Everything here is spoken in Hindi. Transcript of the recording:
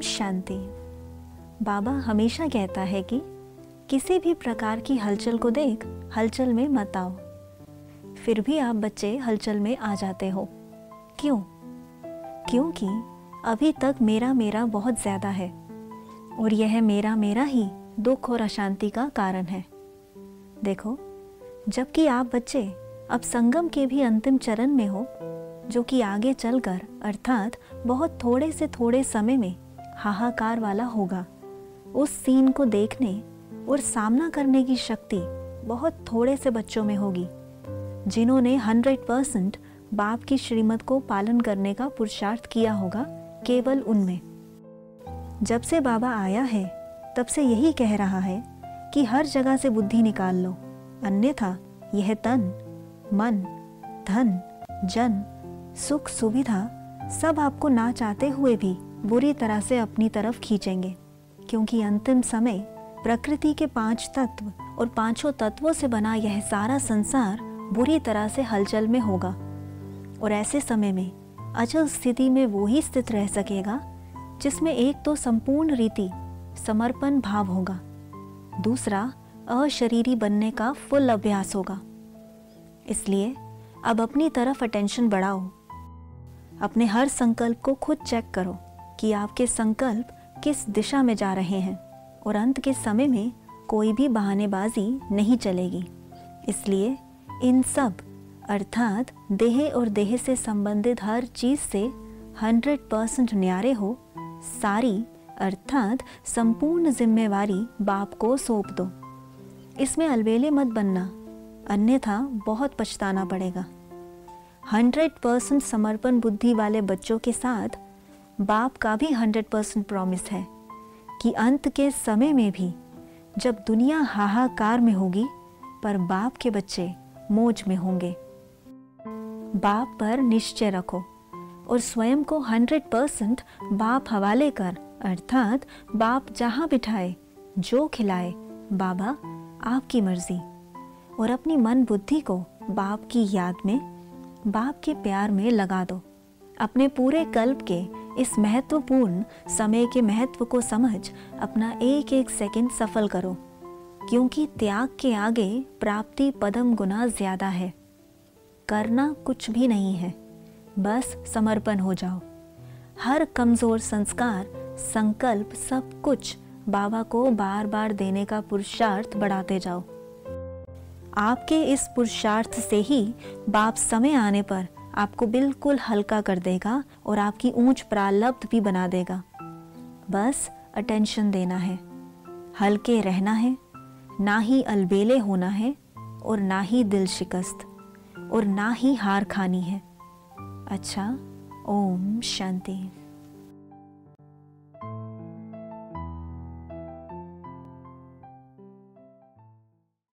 शांति। बाबा हमेशा कहता है कि किसी भी प्रकार की हलचल को देख हलचल में मत आओ। फिर भी आप बच्चे हलचल में आ जाते हो। क्यों? क्योंकि अभी तक मेरा मेरा बहुत ज़्यादा है और यह मेरा मेरा ही दुख और अशांति का कारण है। देखो, जबकि आप बच्चे अब संगम के भी अंतिम चरण में हो, जो कि आगे चलकर, अर्थात बहुत थोड़े से थोड़े समय में हाहाकार वाला होगा। उस सीन को देखने और सामना करने की शक्ति बहुत थोड़े से बच्चों में होगी, जिन्होंने हंड्रेड परसेंट बाप की श्रीमत को पालन करने का पुरुषार्थ किया होगा, केवल उनमें। जब से बाबा आया है, तब से यही कह रहा है कि हर जगह से बुद्धि निकाल लो, अन्यथा यह तन, मन, धन, जन, सुख सुविधा सब आपको ना चाहते हुए भी बुरी तरह से अपनी तरफ़ खींचेंगे, क्योंकि अंतिम समय प्रकृति के पाँच तत्व और पाँचों तत्वों से बना यह सारा संसार बुरी तरह से हलचल में होगा। और ऐसे समय में अचल स्थिति में वो ही स्थित रह सकेगा, जिसमें एक तो संपूर्ण रीति, समर्पण भाव होगा। दूसरा, अशरीरी बनने का फुल अभ्यास होगा। इसलिए अब अपनी तरफ़ अटेंशन बढ़ाओ। अपने हर संकल्प को खुद चेक करो। कि आपके संकल्प किस दिशा में जा रहे हैं और अंत के समय में कोई भी बहानेबाजी नहीं चलेगी। इसलिए इन सब, अर्थात देह और देह से संबंधित हर चीज़ से हंड्रेड परसेंट न्यारे हो, सारी, अर्थात संपूर्ण जिम्मेवारी बाप को सौंप दो। इसमें अलबेले मत बनना, अन्यथा बहुत पछताना पड़ेगा। हंड्रेड परसेंट समर्पण बुद्धि वाले बच्चों के साथ बाप का भी हंड्रेड परसेंट प्रॉमिस है कि अंत के समय में भी जब दुनिया हाहाकार में होगी, पर बाप के बच्चे मौज में होंगे। बाप पर निश्चय रखो और स्वयं को हंड्रेड परसेंट बाप हवाले कर, अर्थात बाप जहाँ बिठाए, जो खिलाए, बाबा आपकी मर्ज़ी। और अपनी मन बुद्धि को बाप की याद में, बाप के प्यार में लगा दो। अपने पूरे कल्प के इस महत्वपूर्ण समय के महत्व को समझ अपना एक एक सेकंड सफल करो, क्योंकि त्याग के आगे प्राप्ति पदम गुना ज़्यादा है। करना कुछ भी नहीं है, बस समर्पण हो जाओ। हर कमज़ोर संस्कार, संकल्प, सब कुछ बाबा को बार बार देने का पुरुषार्थ बढ़ाते जाओ। आपके इस पुरुषार्थ से ही बाप समय आने पर आपको बिल्कुल हल्का कर देगा और आपकी ऊंच प्रालब्ध भी बना देगा। बस अटेंशन देना है। हल्के रहना है, ना ही अलबेले होना है और ना ही दिल शिकस्त और ना ही हार खानी है। अच्छा ओम शांति।